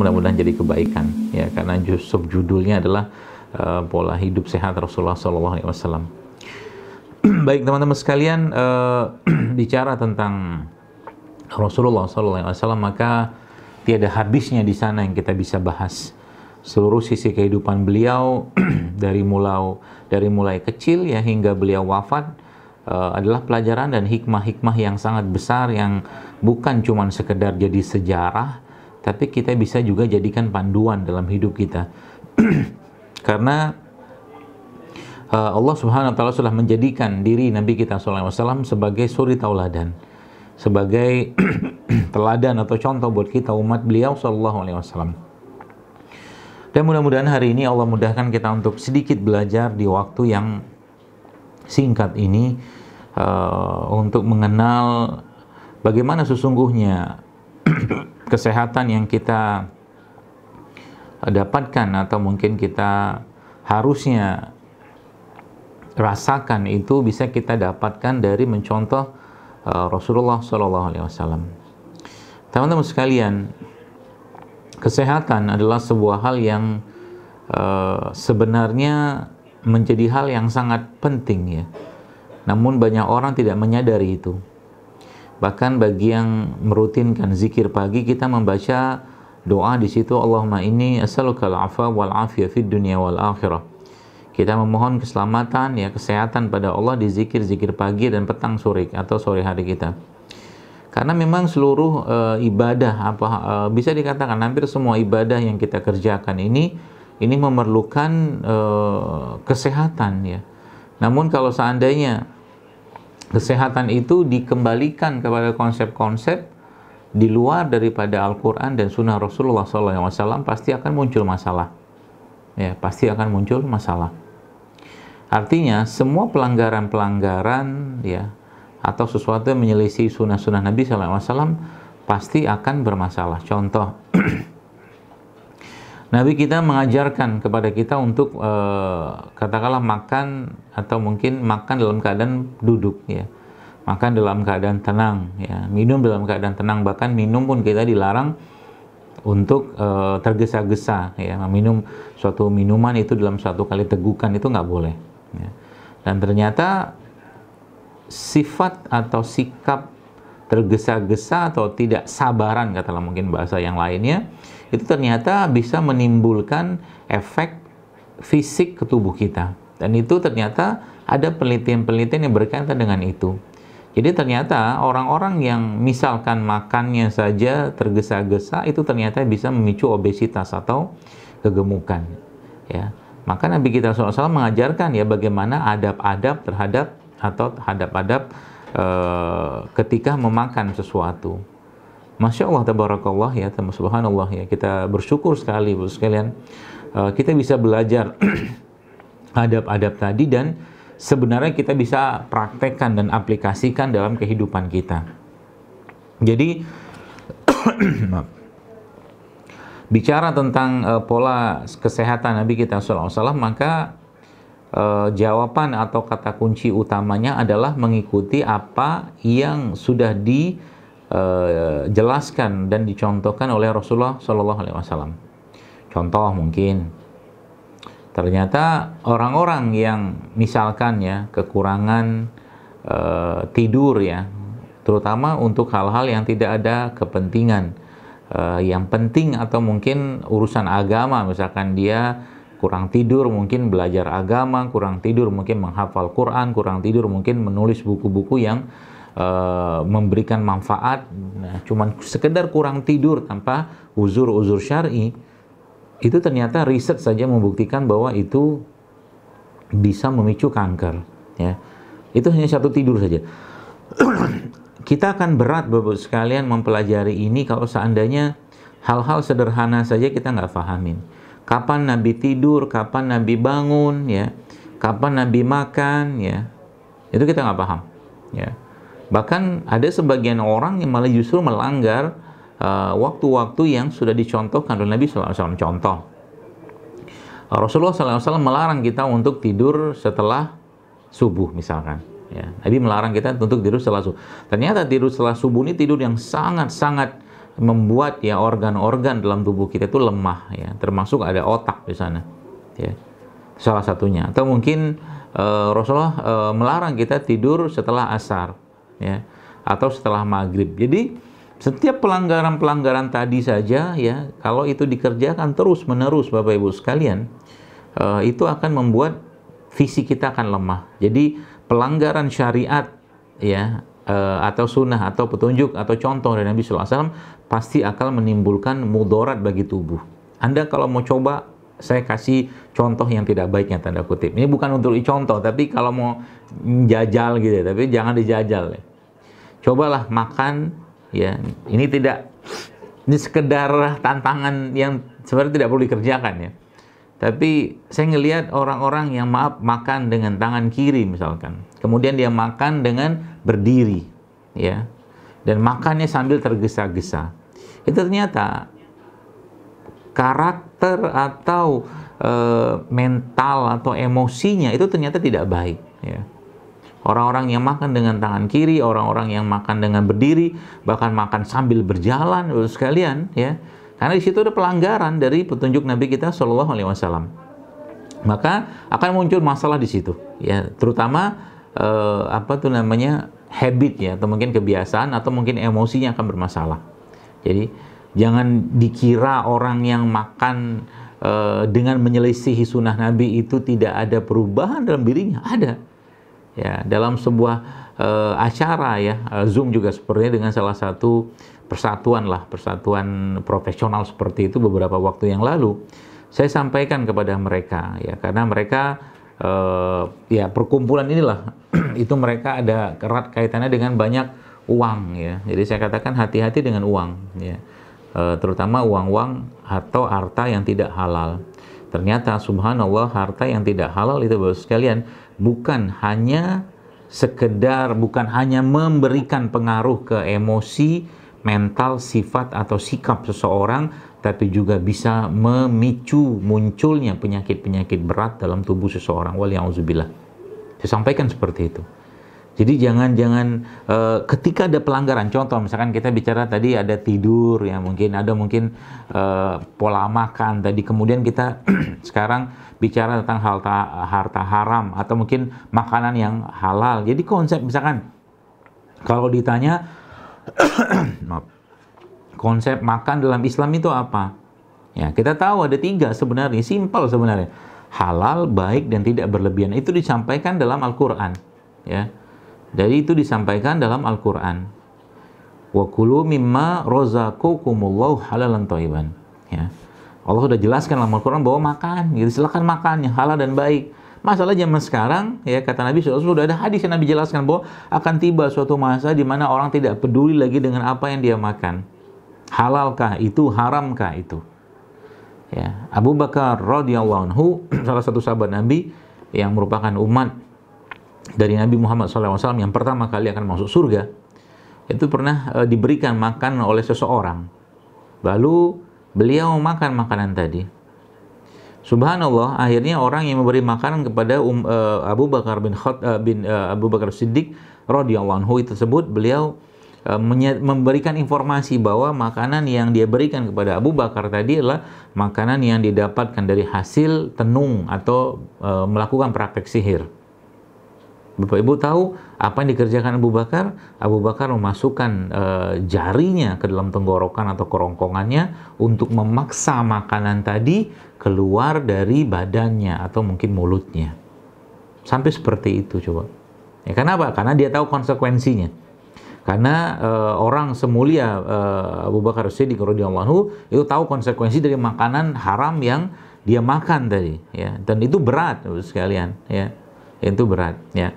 mudah-mudahan jadi kebaikan ya karena subjudulnya adalah uh, pola hidup sehat Rasulullah Shallallahu Alaihi Wasallam. Baik teman-teman sekalian uh, bicara tentang Rasulullah Shallallahu Alaihi Wasallam maka tiada habisnya di sana yang kita bisa bahas seluruh sisi kehidupan beliau dari mulai dari mulai kecil ya hingga beliau wafat uh, adalah pelajaran dan hikmah-hikmah yang sangat besar yang bukan cuma sekedar jadi sejarah tapi kita bisa juga jadikan panduan dalam hidup kita karena uh, Allah Subhanahu wa taala sudah menjadikan diri Nabi kita SAW sebagai suri tauladan sebagai teladan atau contoh buat kita umat beliau sallallahu alaihi wasallam. Dan mudah-mudahan hari ini Allah mudahkan kita untuk sedikit belajar di waktu yang singkat ini uh, untuk mengenal bagaimana sesungguhnya kesehatan yang kita dapatkan atau mungkin kita harusnya rasakan itu bisa kita dapatkan dari mencontoh uh, Rasulullah Shallallahu Alaihi Wasallam. Teman-teman sekalian, kesehatan adalah sebuah hal yang uh, sebenarnya menjadi hal yang sangat penting ya. Namun banyak orang tidak menyadari itu. Bahkan bagi yang merutinkan zikir pagi kita membaca doa di situ Allahumma inni as'aluka al-afwa wal afiyah fid dunya wal akhirah. Kita memohon keselamatan ya kesehatan pada Allah di zikir-zikir pagi dan petang sore atau sore hari kita. Karena memang seluruh uh, ibadah apa uh, bisa dikatakan hampir semua ibadah yang kita kerjakan ini ini memerlukan uh, kesehatan ya. Namun kalau seandainya kesehatan itu dikembalikan kepada konsep-konsep di luar daripada Al-Quran dan Sunnah Rasulullah SAW pasti akan muncul masalah. Ya, pasti akan muncul masalah. Artinya semua pelanggaran-pelanggaran ya atau sesuatu yang menyelisih sunnah-sunnah Nabi SAW pasti akan bermasalah. Contoh, Nabi kita mengajarkan kepada kita untuk uh, katakanlah makan atau mungkin makan dalam keadaan duduk ya. Makan dalam keadaan tenang ya, minum dalam keadaan tenang bahkan minum pun kita dilarang untuk uh, tergesa-gesa ya. Minum suatu minuman itu dalam satu kali tegukan itu nggak boleh ya. Dan ternyata sifat atau sikap tergesa-gesa atau tidak sabaran katalah mungkin bahasa yang lainnya itu ternyata bisa menimbulkan efek fisik ke tubuh kita. Dan itu ternyata ada penelitian-penelitian yang berkaitan dengan itu. Jadi ternyata orang-orang yang misalkan makannya saja tergesa-gesa itu ternyata bisa memicu obesitas atau kegemukan ya. Maka Nabi kita SAW mengajarkan ya bagaimana adab-adab terhadap atau hadap-hadap uh, ketika memakan sesuatu. Masya Allah, tabarakallah ya, subhanallah ya. Kita bersyukur sekali, bu sekalian. Uh, kita bisa belajar adab-adab tadi dan sebenarnya kita bisa praktekkan dan aplikasikan dalam kehidupan kita. Jadi, bicara tentang uh, pola kesehatan Nabi kita SAW, maka uh, jawaban atau kata kunci utamanya adalah mengikuti apa yang sudah dijelaskan eh, uh, dan dicontohkan oleh Rasulullah Shallallahu Alaihi Wasallam. Contoh mungkin ternyata orang-orang yang misalkan ya kekurangan uh, tidur ya, terutama untuk hal-hal yang tidak ada kepentingan. Uh, yang penting atau mungkin urusan agama misalkan dia kurang tidur mungkin belajar agama, kurang tidur mungkin menghafal Quran, kurang tidur mungkin menulis buku-buku yang uh, memberikan manfaat. Nah, cuman sekedar kurang tidur tanpa uzur-uzur syar'i itu ternyata riset saja membuktikan bahwa itu bisa memicu kanker. Ya, itu hanya satu tidur saja. Kita akan berat bapak sekalian mempelajari ini kalau seandainya hal-hal sederhana saja kita nggak fahamin kapan Nabi tidur, kapan Nabi bangun, ya, kapan Nabi makan, ya, itu kita nggak paham, ya. Bahkan ada sebagian orang yang malah justru melanggar uh, waktu-waktu uh, yang sudah dicontohkan oleh Nabi SAW. Contoh, Rasulullah SAW melarang kita untuk tidur setelah subuh misalkan. Ya, Nabi melarang kita untuk tidur setelah subuh. Ternyata tidur setelah subuh ini tidur yang sangat-sangat membuat ya organ-organ dalam tubuh kita itu lemah ya termasuk ada otak di sana ya salah satunya atau mungkin uh, Rasulullah uh, melarang kita tidur setelah asar ya atau setelah maghrib jadi setiap pelanggaran-pelanggaran tadi saja ya kalau itu dikerjakan terus menerus Bapak Ibu sekalian uh, itu akan membuat visi kita akan lemah jadi pelanggaran syariat ya uh, atau sunnah atau petunjuk atau contoh dari Nabi SAW pasti akan menimbulkan mudarat bagi tubuh. Anda kalau mau coba saya kasih contoh yang tidak baiknya tanda kutip. Ini bukan untuk dicontoh, tapi kalau mau jajal gitu, ya, tapi jangan dijajal. Ya. Cobalah makan, ya. Ini tidak, ini sekedar tantangan yang sebenarnya tidak perlu dikerjakan ya. Tapi saya ngelihat orang-orang yang maaf makan dengan tangan kiri misalkan. Kemudian dia makan dengan berdiri ya. Dan makannya sambil tergesa-gesa. Itu ternyata karakter atau e, mental atau emosinya itu ternyata tidak baik ya. Orang-orang yang makan dengan tangan kiri, orang-orang yang makan dengan berdiri, bahkan makan sambil berjalan, sekalian ya karena di situ ada pelanggaran dari petunjuk Nabi kita Shallallahu Alaihi Wasallam. Maka akan muncul masalah di situ, ya, terutama eh, apa tuh namanya habit ya, atau mungkin kebiasaan, atau mungkin emosinya akan bermasalah. Jadi jangan dikira orang yang makan eh, dengan menyelisihi sunnah Nabi itu tidak ada perubahan dalam dirinya, ada. Ya, dalam sebuah eh, acara ya, eh, Zoom juga sepertinya dengan salah satu persatuan lah, persatuan profesional seperti itu beberapa waktu yang lalu, saya sampaikan kepada mereka ya karena mereka eh, ya perkumpulan inilah itu mereka ada erat kaitannya dengan banyak uang ya. Jadi saya katakan hati-hati dengan uang ya. Eh, terutama uang-uang atau harta yang tidak halal. Ternyata subhanallah harta yang tidak halal itu Bapak sekalian bukan hanya sekedar bukan hanya memberikan pengaruh ke emosi mental, sifat atau sikap seseorang, tapi juga bisa memicu munculnya penyakit-penyakit berat dalam tubuh seseorang. Waliyahzubillah. Saya sampaikan seperti itu. Jadi jangan-jangan e, ketika ada pelanggaran, contoh misalkan kita bicara tadi ada tidur ya mungkin ada mungkin e, pola makan tadi kemudian kita sekarang bicara tentang harta harta haram atau mungkin makanan yang halal. Jadi konsep misalkan kalau ditanya. Konsep makan dalam Islam itu apa? Ya, kita tahu ada tiga sebenarnya, simpel sebenarnya. Halal, baik, dan tidak berlebihan. Itu disampaikan dalam Al-Quran. Ya. Jadi itu disampaikan dalam Al-Quran. Wa kulu mimma rozakukumullahu halalan. Ya. Allah sudah jelaskan dalam Al-Quran bahwa makan, gitu. silakan makan yang halal dan baik. Masalah zaman sekarang, ya kata Nabi SAW, sudah ada hadis yang Nabi jelaskan bahwa akan tiba suatu masa di mana orang tidak peduli lagi dengan apa yang dia makan. Halalkah itu, haramkah itu? Ya, Abu Bakar radhiyallahu anhu, salah satu sahabat Nabi yang merupakan umat dari Nabi Muhammad SAW yang pertama kali akan masuk surga, itu pernah e, diberikan makan oleh seseorang. Lalu beliau makan makanan tadi Subhanallah, akhirnya orang yang memberi makanan kepada um, uh, Abu Bakar bin Khot uh, bin uh, Abu Bakar Siddiq radhiyallahu anhu tersebut beliau uh, memberikan informasi bahwa makanan yang dia berikan kepada Abu Bakar tadi adalah makanan yang didapatkan dari hasil tenung atau uh, melakukan praktek sihir. Bapak Ibu tahu apa yang dikerjakan Abu Bakar? Abu Bakar memasukkan e, jarinya ke dalam tenggorokan atau kerongkongannya untuk memaksa makanan tadi keluar dari badannya atau mungkin mulutnya. Sampai seperti itu coba. Ya, kenapa? Karena dia tahu konsekuensinya. Karena e, orang semulia e, Abu Bakar Siddiq radhiyallahu itu tahu konsekuensi dari makanan haram yang dia makan tadi ya dan itu berat sekalian ya itu berat ya